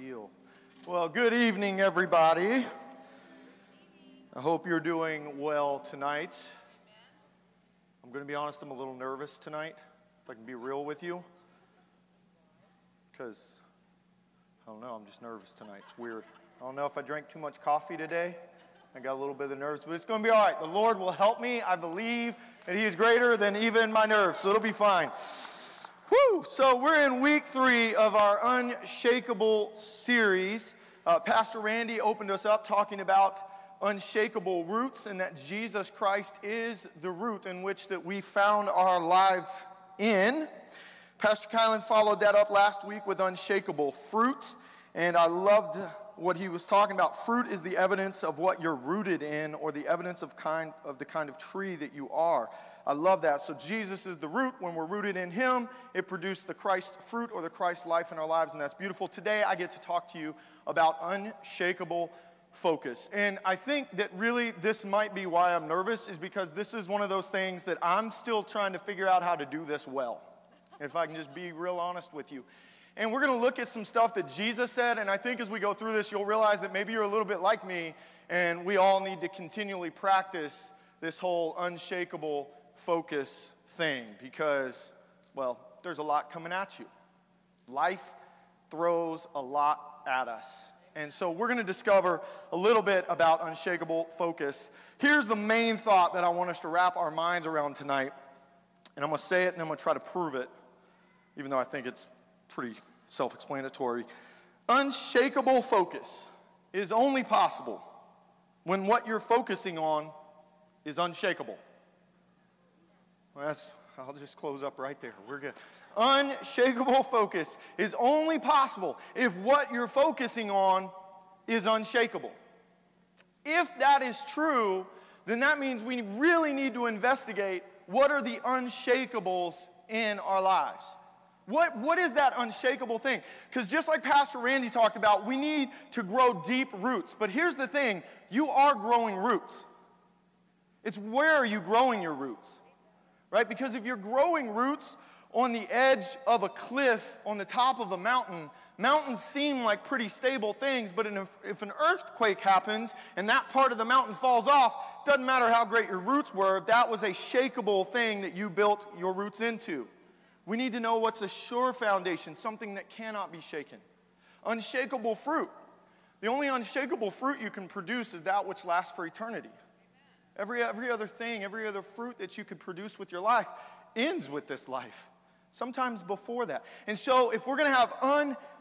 deal. Well, good evening, everybody. I hope you're doing well tonight. I'm going to be honest, I'm a little nervous tonight, if I can be real with you. Because, I don't know, I'm just nervous tonight. It's weird. I don't know if I drank too much coffee today. I got a little bit of nerves, but it's going to be all right. The Lord will help me. I believe that He is greater than even my nerves, so it'll be fine. So we're in week three of our Unshakable series. Uh, Pastor Randy opened us up talking about unshakable roots and that Jesus Christ is the root in which that we found our life in. Pastor Kylan followed that up last week with unshakable fruit, and I loved what he was talking about. Fruit is the evidence of what you're rooted in, or the evidence of kind of the kind of tree that you are. I love that. So Jesus is the root. When we're rooted in Him, it produced the Christ fruit or the Christ life in our lives, and that's beautiful. Today, I get to talk to you about unshakable focus. And I think that really this might be why I'm nervous, is because this is one of those things that I'm still trying to figure out how to do this well. If I can just be real honest with you. And we're going to look at some stuff that Jesus said, and I think as we go through this, you'll realize that maybe you're a little bit like me, and we all need to continually practice this whole unshakable focus thing because, well, there's a lot coming at you. Life throws a lot at us. And so we're going to discover a little bit about unshakable focus. Here's the main thought that I want us to wrap our minds around tonight. And I'm going to say it and I'm going to try to prove it, even though I think it's pretty self explanatory. Unshakable focus is only possible when what you're focusing on is unshakable. Well, that's, I'll just close up right there. We're good. Unshakable focus is only possible if what you're focusing on is unshakable. If that is true, then that means we really need to investigate what are the unshakables in our lives. What, what is that unshakable thing? Because just like Pastor Randy talked about, we need to grow deep roots. But here's the thing you are growing roots. It's where are you growing your roots? right? Because if you're growing roots on the edge of a cliff on the top of a mountain, mountains seem like pretty stable things, but if an earthquake happens and that part of the mountain falls off, doesn't matter how great your roots were, that was a shakable thing that you built your roots into. We need to know what's a sure foundation, something that cannot be shaken. Unshakable fruit. The only unshakable fruit you can produce is that which lasts for eternity. Every, every other thing, every other fruit that you could produce with your life ends with this life, sometimes before that. And so, if we're going to have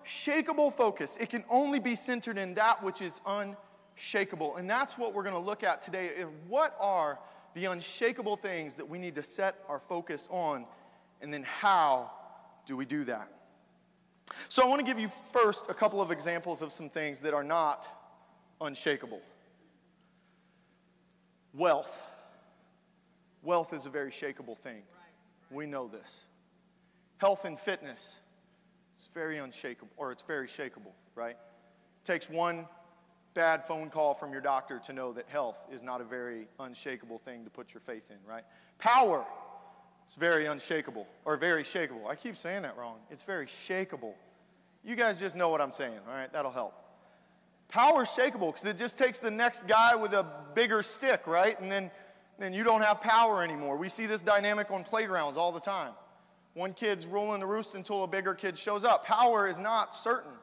unshakable focus, it can only be centered in that which is unshakable. And that's what we're going to look at today. What are the unshakable things that we need to set our focus on? And then, how do we do that? So, I want to give you first a couple of examples of some things that are not unshakable. Wealth. Wealth is a very shakable thing. We know this. Health and fitness. It's very unshakable, or it's very shakable, right? It takes one bad phone call from your doctor to know that health is not a very unshakable thing to put your faith in, right? Power. It's very unshakable, or very shakable. I keep saying that wrong. It's very shakable. You guys just know what I'm saying, all right? That'll help. Power is shakable because it just takes the next guy with a bigger stick, right? And then, then you don't have power anymore. We see this dynamic on playgrounds all the time. One kid's ruling the roost until a bigger kid shows up. Power is not certain,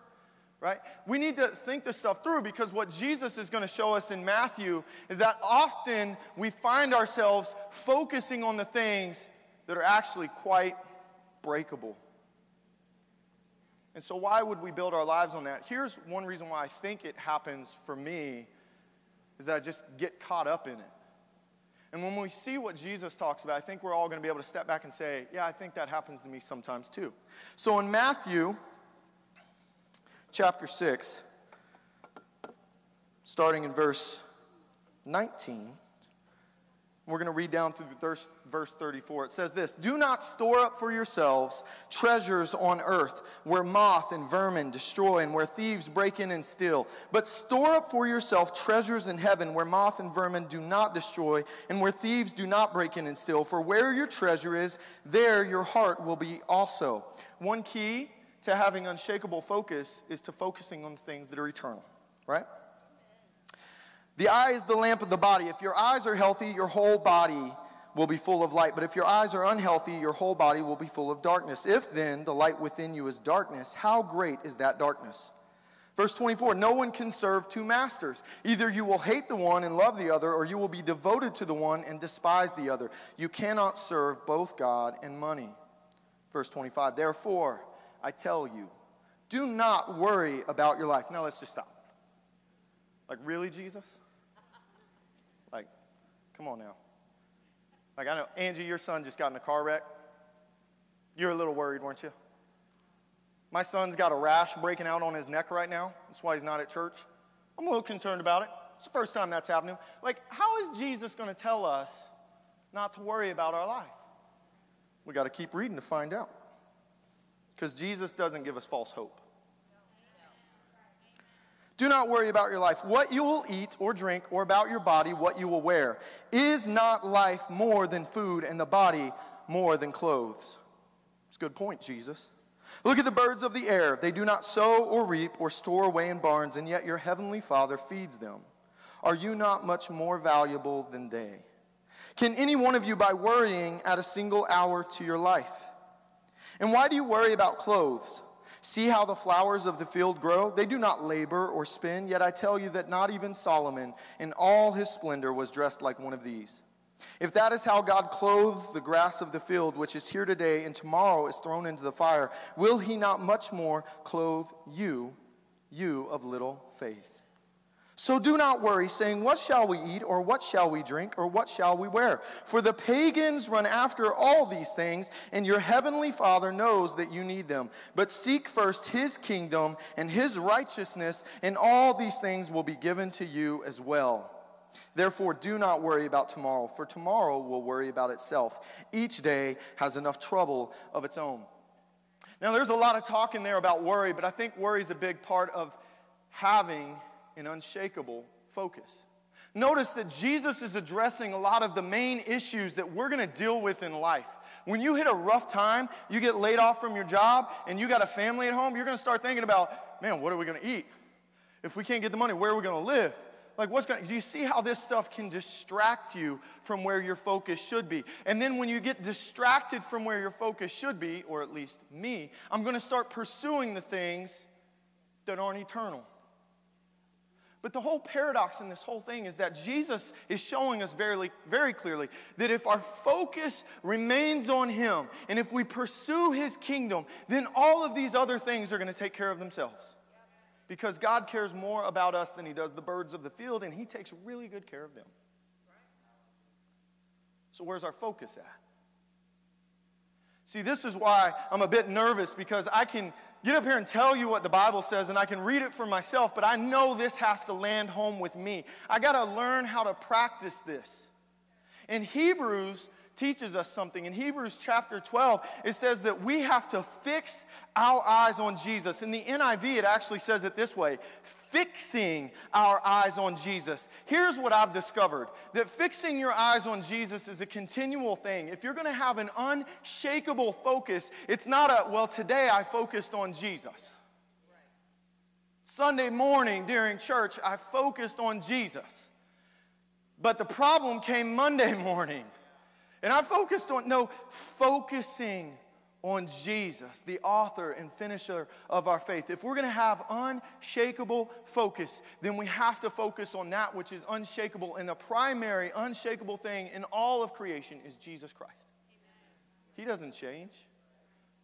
right? We need to think this stuff through because what Jesus is going to show us in Matthew is that often we find ourselves focusing on the things that are actually quite breakable. And so, why would we build our lives on that? Here's one reason why I think it happens for me is that I just get caught up in it. And when we see what Jesus talks about, I think we're all going to be able to step back and say, yeah, I think that happens to me sometimes too. So in Matthew chapter 6, starting in verse 19, we're going to read down through verse, verse 34. It says this Do not store up for yourselves treasures on earth where moth and vermin destroy and where thieves break in and steal. But store up for yourself treasures in heaven where moth and vermin do not destroy and where thieves do not break in and steal. For where your treasure is, there your heart will be also. One key to having unshakable focus is to focusing on things that are eternal, right? The eye is the lamp of the body. If your eyes are healthy, your whole body will be full of light. But if your eyes are unhealthy, your whole body will be full of darkness. If then the light within you is darkness, how great is that darkness? Verse 24 No one can serve two masters. Either you will hate the one and love the other, or you will be devoted to the one and despise the other. You cannot serve both God and money. Verse 25 Therefore, I tell you, do not worry about your life. Now let's just stop. Like, really, Jesus? Like, come on now. Like, I know, Angie, your son just got in a car wreck. You're a little worried, weren't you? My son's got a rash breaking out on his neck right now. That's why he's not at church. I'm a little concerned about it. It's the first time that's happening. Like, how is Jesus going to tell us not to worry about our life? We got to keep reading to find out. Because Jesus doesn't give us false hope. Do not worry about your life, what you will eat or drink, or about your body, what you will wear. Is not life more than food, and the body more than clothes? It's a good point, Jesus. Look at the birds of the air. They do not sow or reap or store away in barns, and yet your heavenly Father feeds them. Are you not much more valuable than they? Can any one of you, by worrying, add a single hour to your life? And why do you worry about clothes? See how the flowers of the field grow? They do not labor or spin, yet I tell you that not even Solomon in all his splendor was dressed like one of these. If that is how God clothes the grass of the field, which is here today and tomorrow is thrown into the fire, will he not much more clothe you, you of little faith? So do not worry, saying, What shall we eat, or what shall we drink, or what shall we wear? For the pagans run after all these things, and your heavenly Father knows that you need them. But seek first his kingdom and his righteousness, and all these things will be given to you as well. Therefore, do not worry about tomorrow, for tomorrow will worry about itself. Each day has enough trouble of its own. Now, there's a lot of talk in there about worry, but I think worry is a big part of having an unshakable focus. Notice that Jesus is addressing a lot of the main issues that we're going to deal with in life. When you hit a rough time, you get laid off from your job, and you got a family at home, you're going to start thinking about, man, what are we going to eat? If we can't get the money, where are we going to live? Like, what's going do you see how this stuff can distract you from where your focus should be? And then when you get distracted from where your focus should be, or at least me, I'm going to start pursuing the things that aren't eternal. But the whole paradox in this whole thing is that Jesus is showing us very, very clearly that if our focus remains on Him and if we pursue His kingdom, then all of these other things are going to take care of themselves. Because God cares more about us than He does the birds of the field, and He takes really good care of them. So, where's our focus at? See, this is why I'm a bit nervous because I can get up here and tell you what the Bible says and I can read it for myself, but I know this has to land home with me. I got to learn how to practice this. In Hebrews teaches us something. In Hebrews chapter 12, it says that we have to fix our eyes on Jesus. In the NIV, it actually says it this way fixing our eyes on Jesus. Here's what I've discovered that fixing your eyes on Jesus is a continual thing. If you're going to have an unshakable focus, it's not a, well, today I focused on Jesus. Sunday morning during church, I focused on Jesus. But the problem came Monday morning. And I focused on, no, focusing on Jesus, the author and finisher of our faith. If we're going to have unshakable focus, then we have to focus on that which is unshakable. And the primary unshakable thing in all of creation is Jesus Christ. He doesn't change,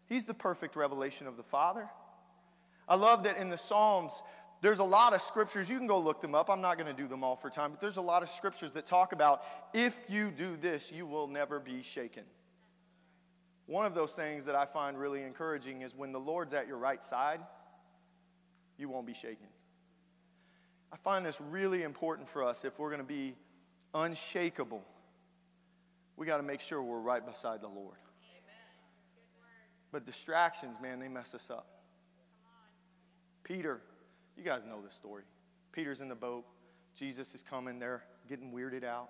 He's the perfect revelation of the Father. I love that in the Psalms, there's a lot of scriptures, you can go look them up. I'm not going to do them all for time, but there's a lot of scriptures that talk about if you do this, you will never be shaken. One of those things that I find really encouraging is when the Lord's at your right side, you won't be shaken. I find this really important for us if we're going to be unshakable. We got to make sure we're right beside the Lord. But distractions, man, they mess us up. Peter you guys know this story. Peter's in the boat. Jesus is coming. They're getting weirded out.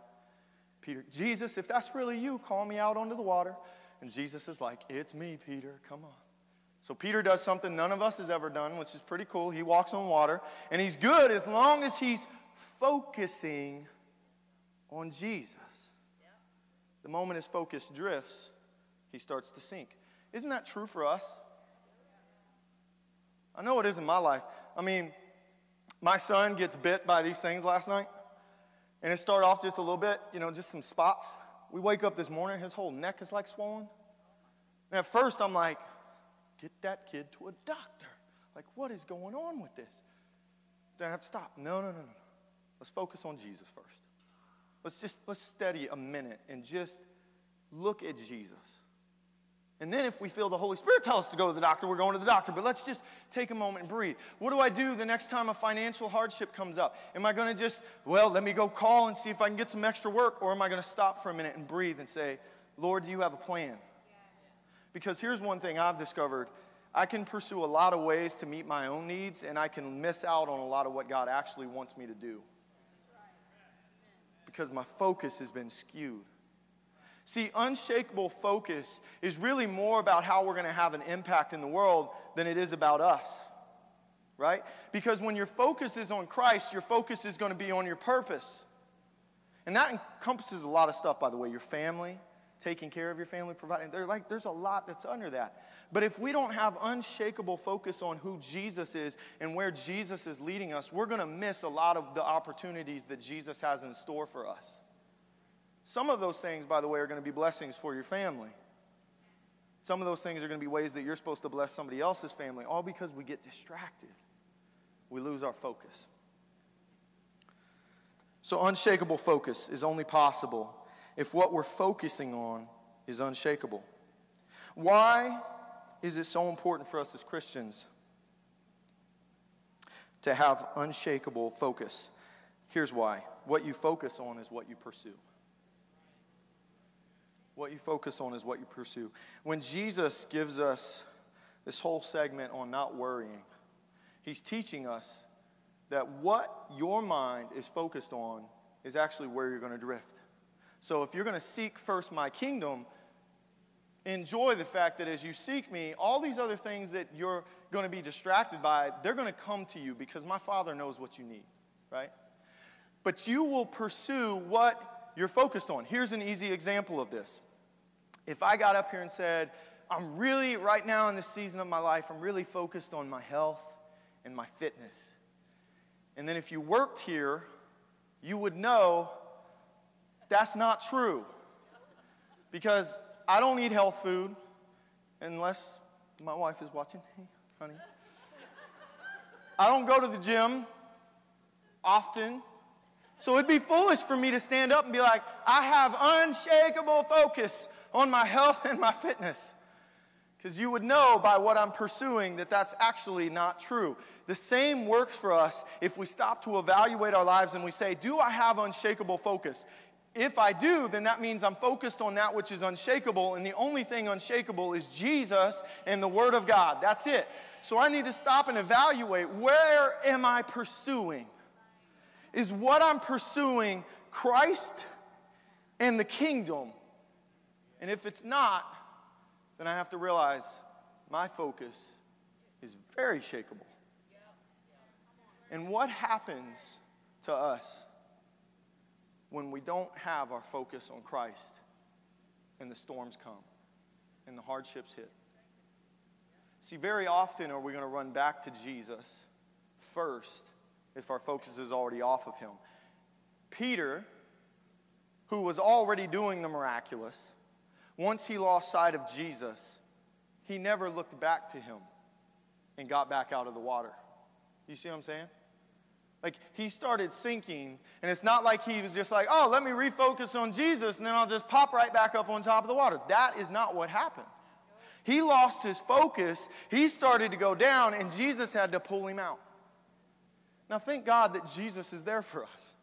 Peter, Jesus, if that's really you, call me out onto the water. And Jesus is like, It's me, Peter. Come on. So Peter does something none of us has ever done, which is pretty cool. He walks on water, and he's good as long as he's focusing on Jesus. The moment his focus drifts, he starts to sink. Isn't that true for us? I know it is in my life. I mean, my son gets bit by these things last night, and it started off just a little bit, you know, just some spots. We wake up this morning, his whole neck is like swollen. And at first, I'm like, get that kid to a doctor. Like, what is going on with this? Then I have to stop. No, no, no, no. Let's focus on Jesus first. Let's just let's study a minute and just look at Jesus. And then if we feel the Holy Spirit tell us to go to the doctor, we're going to the doctor. But let's just take a moment and breathe. What do I do the next time a financial hardship comes up? Am I going to just, well, let me go call and see if I can get some extra work? Or am I going to stop for a minute and breathe and say, Lord, do you have a plan? Because here's one thing I've discovered I can pursue a lot of ways to meet my own needs, and I can miss out on a lot of what God actually wants me to do. Because my focus has been skewed. See, unshakable focus is really more about how we're going to have an impact in the world than it is about us. Right? Because when your focus is on Christ, your focus is going to be on your purpose. And that encompasses a lot of stuff, by the way your family, taking care of your family, providing. They're like, there's a lot that's under that. But if we don't have unshakable focus on who Jesus is and where Jesus is leading us, we're going to miss a lot of the opportunities that Jesus has in store for us. Some of those things, by the way, are going to be blessings for your family. Some of those things are going to be ways that you're supposed to bless somebody else's family, all because we get distracted. We lose our focus. So, unshakable focus is only possible if what we're focusing on is unshakable. Why is it so important for us as Christians to have unshakable focus? Here's why what you focus on is what you pursue. What you focus on is what you pursue. When Jesus gives us this whole segment on not worrying, he's teaching us that what your mind is focused on is actually where you're going to drift. So if you're going to seek first my kingdom, enjoy the fact that as you seek me, all these other things that you're going to be distracted by, they're going to come to you because my Father knows what you need, right? But you will pursue what you're focused on. Here's an easy example of this if I got up here and said, I'm really, right now in this season of my life, I'm really focused on my health and my fitness. And then if you worked here, you would know that's not true. Because I don't eat health food unless my wife is watching. Hey, honey. I don't go to the gym often. So it'd be foolish for me to stand up and be like, I have unshakable focus on my health and my fitness. Because you would know by what I'm pursuing that that's actually not true. The same works for us if we stop to evaluate our lives and we say, Do I have unshakable focus? If I do, then that means I'm focused on that which is unshakable, and the only thing unshakable is Jesus and the Word of God. That's it. So I need to stop and evaluate where am I pursuing? Is what I'm pursuing Christ and the kingdom? And if it's not, then I have to realize my focus is very shakable. And what happens to us when we don't have our focus on Christ and the storms come and the hardships hit? See, very often are we going to run back to Jesus first if our focus is already off of Him. Peter, who was already doing the miraculous, once he lost sight of Jesus, he never looked back to him and got back out of the water. You see what I'm saying? Like he started sinking, and it's not like he was just like, oh, let me refocus on Jesus, and then I'll just pop right back up on top of the water. That is not what happened. He lost his focus, he started to go down, and Jesus had to pull him out. Now, thank God that Jesus is there for us,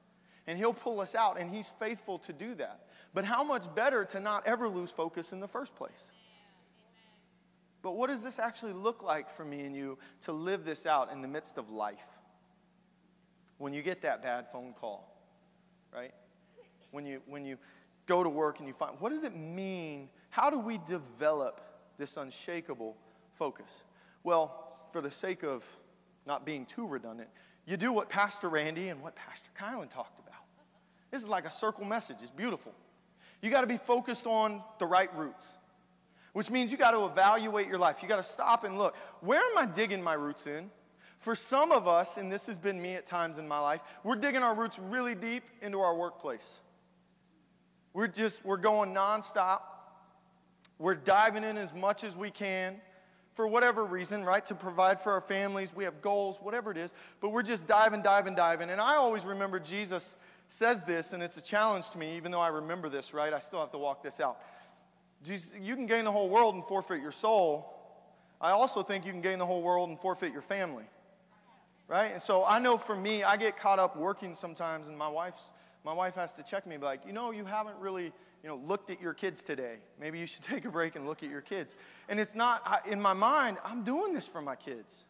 and he'll pull us out, and he's faithful to do that. But how much better to not ever lose focus in the first place? But what does this actually look like for me and you to live this out in the midst of life? When you get that bad phone call, right? When you, when you go to work and you find, what does it mean? How do we develop this unshakable focus? Well, for the sake of not being too redundant, you do what Pastor Randy and what Pastor Kylan talked about. This is like a circle message, it's beautiful. You got to be focused on the right roots, which means you got to evaluate your life. You got to stop and look where am I digging my roots in? For some of us, and this has been me at times in my life, we're digging our roots really deep into our workplace. We're just, we're going nonstop. We're diving in as much as we can for whatever reason, right? To provide for our families. We have goals, whatever it is. But we're just diving, diving, diving. And I always remember Jesus says this, and it's a challenge to me, even though I remember this, right? I still have to walk this out. Jesus, you can gain the whole world and forfeit your soul. I also think you can gain the whole world and forfeit your family. Right? And so I know for me, I get caught up working sometimes, and my wife's my wife has to check me, be like, you know, you haven't really, you know, looked at your kids today. Maybe you should take a break and look at your kids. And it's not, I, in my mind, I'm doing this for my kids.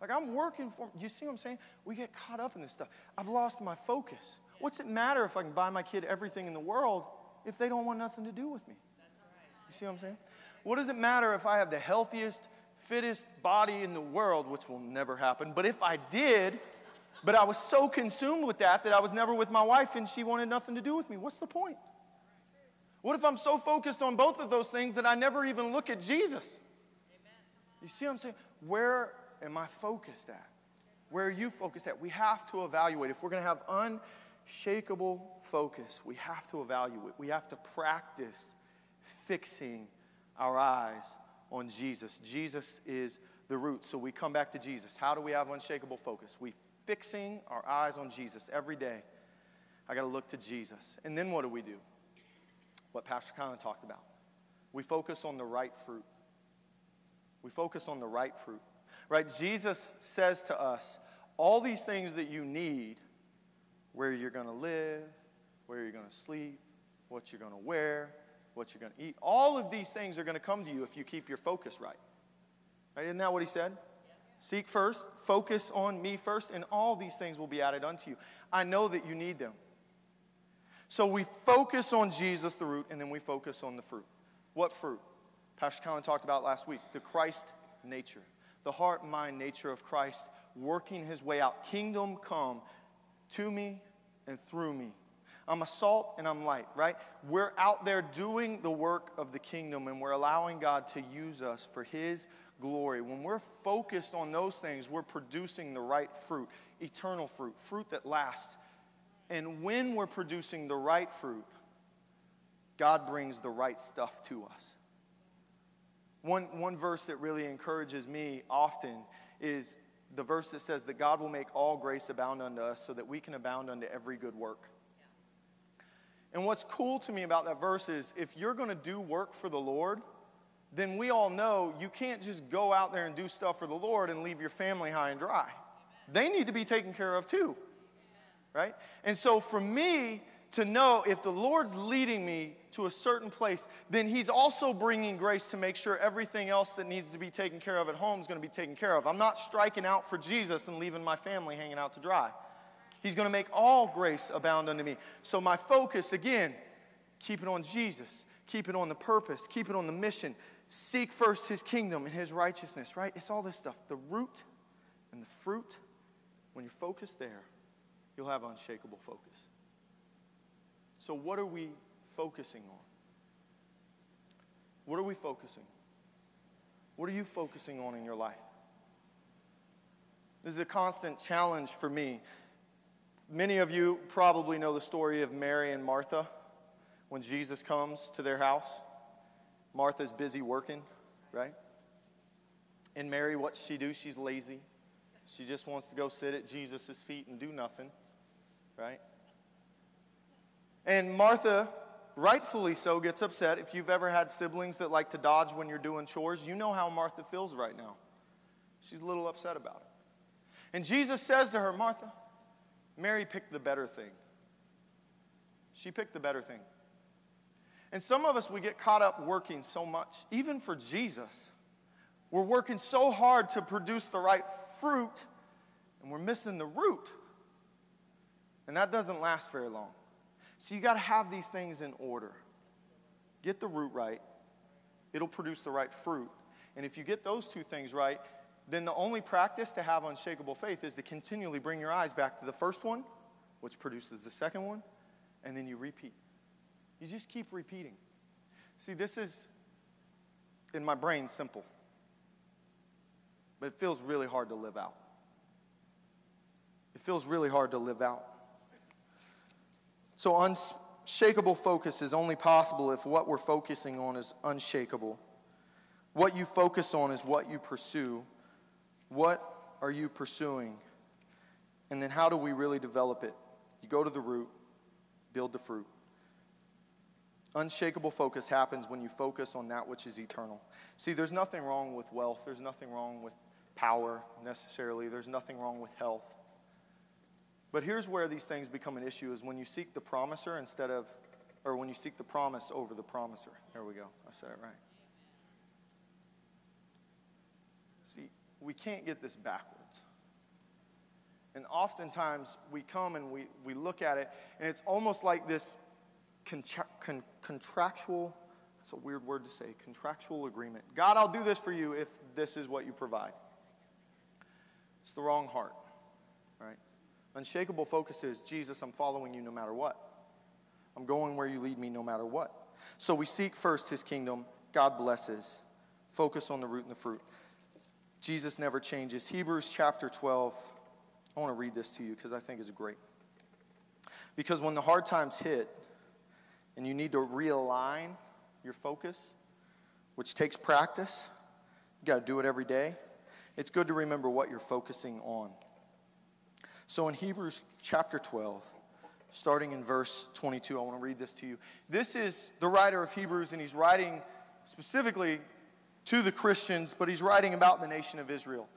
Like I'm working for, you see what I'm saying? We get caught up in this stuff. I've lost my focus. What's it matter if I can buy my kid everything in the world if they don't want nothing to do with me? You see what I'm saying? What does it matter if I have the healthiest, fittest body in the world, which will never happen, but if I did, but I was so consumed with that that I was never with my wife and she wanted nothing to do with me. What's the point? What if I'm so focused on both of those things that I never even look at Jesus? You see what I'm saying? Where am I focused at? Where are you focused at? We have to evaluate. If we're going to have unshakable focus, we have to evaluate. We have to practice fixing our eyes on Jesus. Jesus is the root. So we come back to Jesus. How do we have unshakable focus? We fixing our eyes on Jesus every day. I got to look to Jesus. And then what do we do? What Pastor Colin talked about. We focus on the right fruit. We focus on the right fruit. Right? Jesus says to us, all these things that you need, where you're going to live, where you're going to sleep, what you're going to wear, what you're going to eat, all of these things are going to come to you if you keep your focus right. Right? Isn't that what he said? Seek first, focus on me first, and all these things will be added unto you. I know that you need them. So we focus on Jesus, the root, and then we focus on the fruit. What fruit? Pastor Colin talked about last week the Christ nature, the heart mind nature of Christ working his way out. Kingdom come to me and through me. I'm a salt and I'm light, right? We're out there doing the work of the kingdom and we're allowing God to use us for his glory. When we're focused on those things, we're producing the right fruit, eternal fruit, fruit that lasts. And when we're producing the right fruit, God brings the right stuff to us. One, one verse that really encourages me often is the verse that says that God will make all grace abound unto us so that we can abound unto every good work. And what's cool to me about that verse is if you're going to do work for the Lord, then we all know you can't just go out there and do stuff for the Lord and leave your family high and dry. They need to be taken care of too. Right? And so for me to know if the Lord's leading me to a certain place, then He's also bringing grace to make sure everything else that needs to be taken care of at home is going to be taken care of. I'm not striking out for Jesus and leaving my family hanging out to dry. He's going to make all grace abound unto me. So my focus, again, keep it on Jesus, keep it on the purpose, keep it on the mission, Seek first his kingdom and his righteousness, right? It's all this stuff. The root and the fruit, when you're focused there, you'll have unshakable focus. So, what are we focusing on? What are we focusing? What are you focusing on in your life? This is a constant challenge for me. Many of you probably know the story of Mary and Martha when Jesus comes to their house. Martha's busy working, right? And Mary, what she do? She's lazy. She just wants to go sit at Jesus' feet and do nothing, right? And Martha, rightfully so, gets upset. If you've ever had siblings that like to dodge when you're doing chores, you know how Martha feels right now. She's a little upset about it. And Jesus says to her, Martha, Mary picked the better thing. She picked the better thing. And some of us, we get caught up working so much, even for Jesus. We're working so hard to produce the right fruit, and we're missing the root. And that doesn't last very long. So you got to have these things in order. Get the root right, it'll produce the right fruit. And if you get those two things right, then the only practice to have unshakable faith is to continually bring your eyes back to the first one, which produces the second one, and then you repeat. You just keep repeating. See, this is, in my brain, simple, but it feels really hard to live out. It feels really hard to live out. So, unshakable focus is only possible if what we're focusing on is unshakable. What you focus on is what you pursue. What are you pursuing? And then, how do we really develop it? You go to the root, build the fruit. Unshakable focus happens when you focus on that which is eternal. See, there's nothing wrong with wealth, there's nothing wrong with power necessarily, there's nothing wrong with health. But here's where these things become an issue is when you seek the promiser instead of, or when you seek the promise over the promiser. There we go. I said it right. See, we can't get this backwards. And oftentimes we come and we, we look at it, and it's almost like this contra- con- contractual, that's a weird word to say, contractual agreement. God, I'll do this for you if this is what you provide. It's the wrong heart, right? Unshakable focus is Jesus, I'm following you no matter what. I'm going where you lead me no matter what. So we seek first his kingdom. God blesses. Focus on the root and the fruit. Jesus never changes. Hebrews chapter 12. I want to read this to you because I think it's great. Because when the hard times hit and you need to realign your focus, which takes practice, you got to do it every day. It's good to remember what you're focusing on. So in Hebrews chapter 12, starting in verse 22, I want to read this to you. This is the writer of Hebrews, and he's writing specifically to the Christians, but he's writing about the nation of Israel.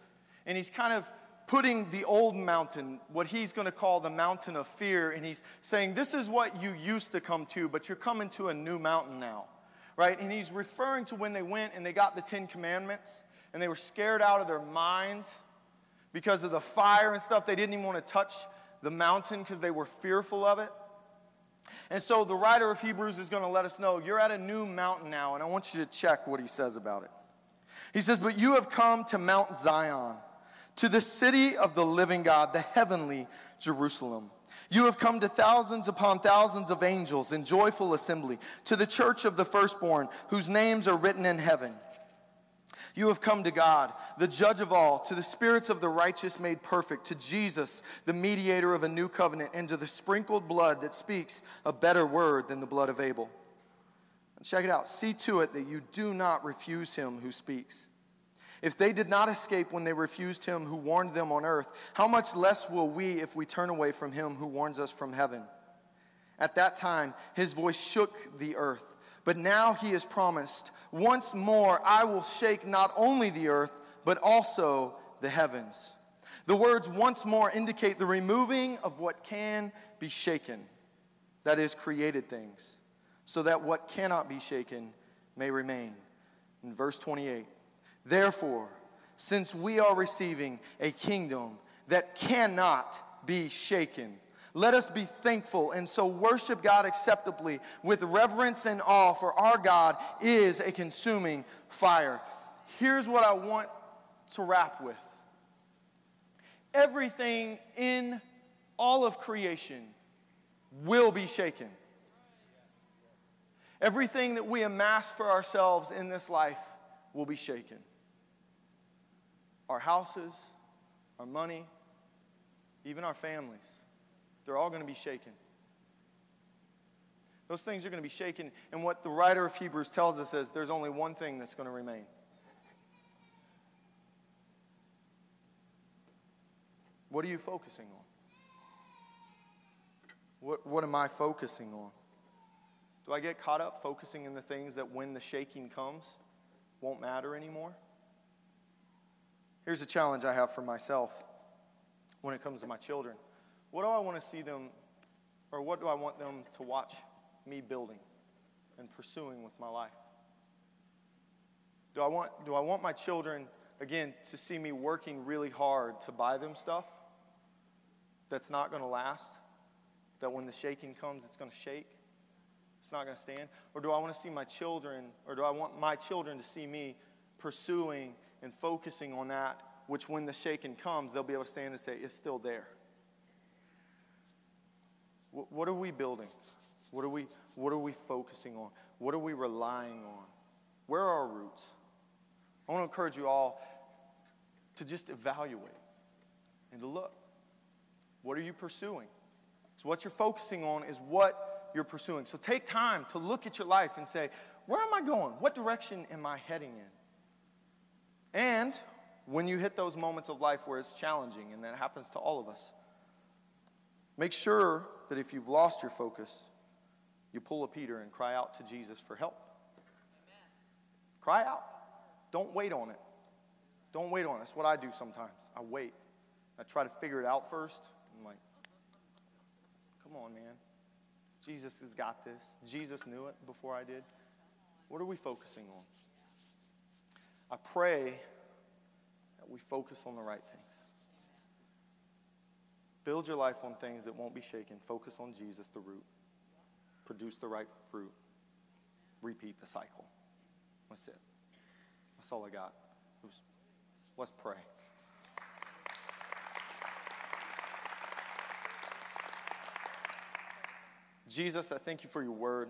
And he's kind of putting the old mountain, what he's going to call the mountain of fear, and he's saying, This is what you used to come to, but you're coming to a new mountain now. Right? And he's referring to when they went and they got the Ten Commandments, and they were scared out of their minds because of the fire and stuff. They didn't even want to touch the mountain because they were fearful of it. And so the writer of Hebrews is going to let us know you're at a new mountain now, and I want you to check what he says about it. He says, But you have come to Mount Zion, to the city of the living God, the heavenly Jerusalem. You have come to thousands upon thousands of angels in joyful assembly, to the church of the firstborn, whose names are written in heaven. You have come to God, the judge of all, to the spirits of the righteous made perfect, to Jesus, the mediator of a new covenant, and to the sprinkled blood that speaks a better word than the blood of Abel. And check it out. See to it that you do not refuse him who speaks. If they did not escape when they refused him who warned them on earth, how much less will we if we turn away from him who warns us from heaven? At that time, his voice shook the earth. But now he has promised, once more I will shake not only the earth, but also the heavens. The words once more indicate the removing of what can be shaken, that is, created things, so that what cannot be shaken may remain. In verse 28, therefore, since we are receiving a kingdom that cannot be shaken, let us be thankful and so worship God acceptably with reverence and awe, for our God is a consuming fire. Here's what I want to wrap with everything in all of creation will be shaken. Everything that we amass for ourselves in this life will be shaken. Our houses, our money, even our families. They're all going to be shaken. Those things are going to be shaken. And what the writer of Hebrews tells us is there's only one thing that's going to remain. What are you focusing on? What, what am I focusing on? Do I get caught up focusing in the things that when the shaking comes won't matter anymore? Here's a challenge I have for myself when it comes to my children. What do I want to see them, or what do I want them to watch me building and pursuing with my life? Do I want, do I want my children, again, to see me working really hard to buy them stuff that's not going to last? That when the shaking comes, it's going to shake? It's not going to stand? Or do I want to see my children, or do I want my children to see me pursuing and focusing on that, which when the shaking comes, they'll be able to stand and say, it's still there. What are we building? What are we, what are we focusing on? What are we relying on? Where are our roots? I want to encourage you all to just evaluate and to look. What are you pursuing? So, what you're focusing on is what you're pursuing. So, take time to look at your life and say, where am I going? What direction am I heading in? And when you hit those moments of life where it's challenging, and that happens to all of us, make sure that if you've lost your focus, you pull a Peter and cry out to Jesus for help. Amen. Cry out. Don't wait on it. Don't wait on it. That's what I do sometimes. I wait. I try to figure it out first. I'm like, come on, man. Jesus has got this. Jesus knew it before I did. What are we focusing on? I pray that we focus on the right things. Build your life on things that won't be shaken. Focus on Jesus, the root. Produce the right fruit. Repeat the cycle. That's it. That's all I got. Was, let's pray. Jesus, I thank you for your word.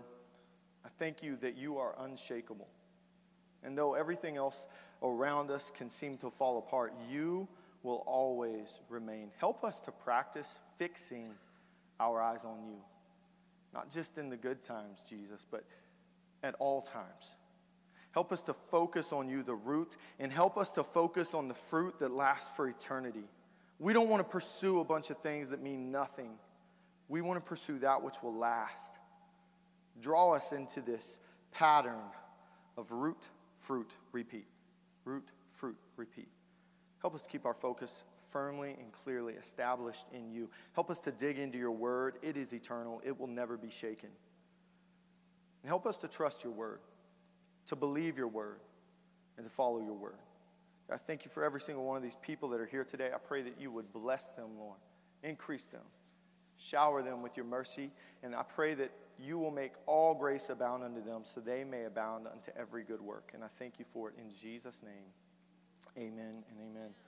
I thank you that you are unshakable. And though everything else around us can seem to fall apart, you will always remain. Help us to practice fixing our eyes on you, not just in the good times, Jesus, but at all times. Help us to focus on you, the root, and help us to focus on the fruit that lasts for eternity. We don't want to pursue a bunch of things that mean nothing. We want to pursue that which will last. Draw us into this pattern of root, fruit, repeat. Root, fruit, repeat. Help us to keep our focus firmly and clearly established in you. Help us to dig into your word. It is eternal, it will never be shaken. And help us to trust your word, to believe your word, and to follow your word. I thank you for every single one of these people that are here today. I pray that you would bless them, Lord, increase them, shower them with your mercy, and I pray that you will make all grace abound unto them so they may abound unto every good work. And I thank you for it in Jesus' name. Amen and amen.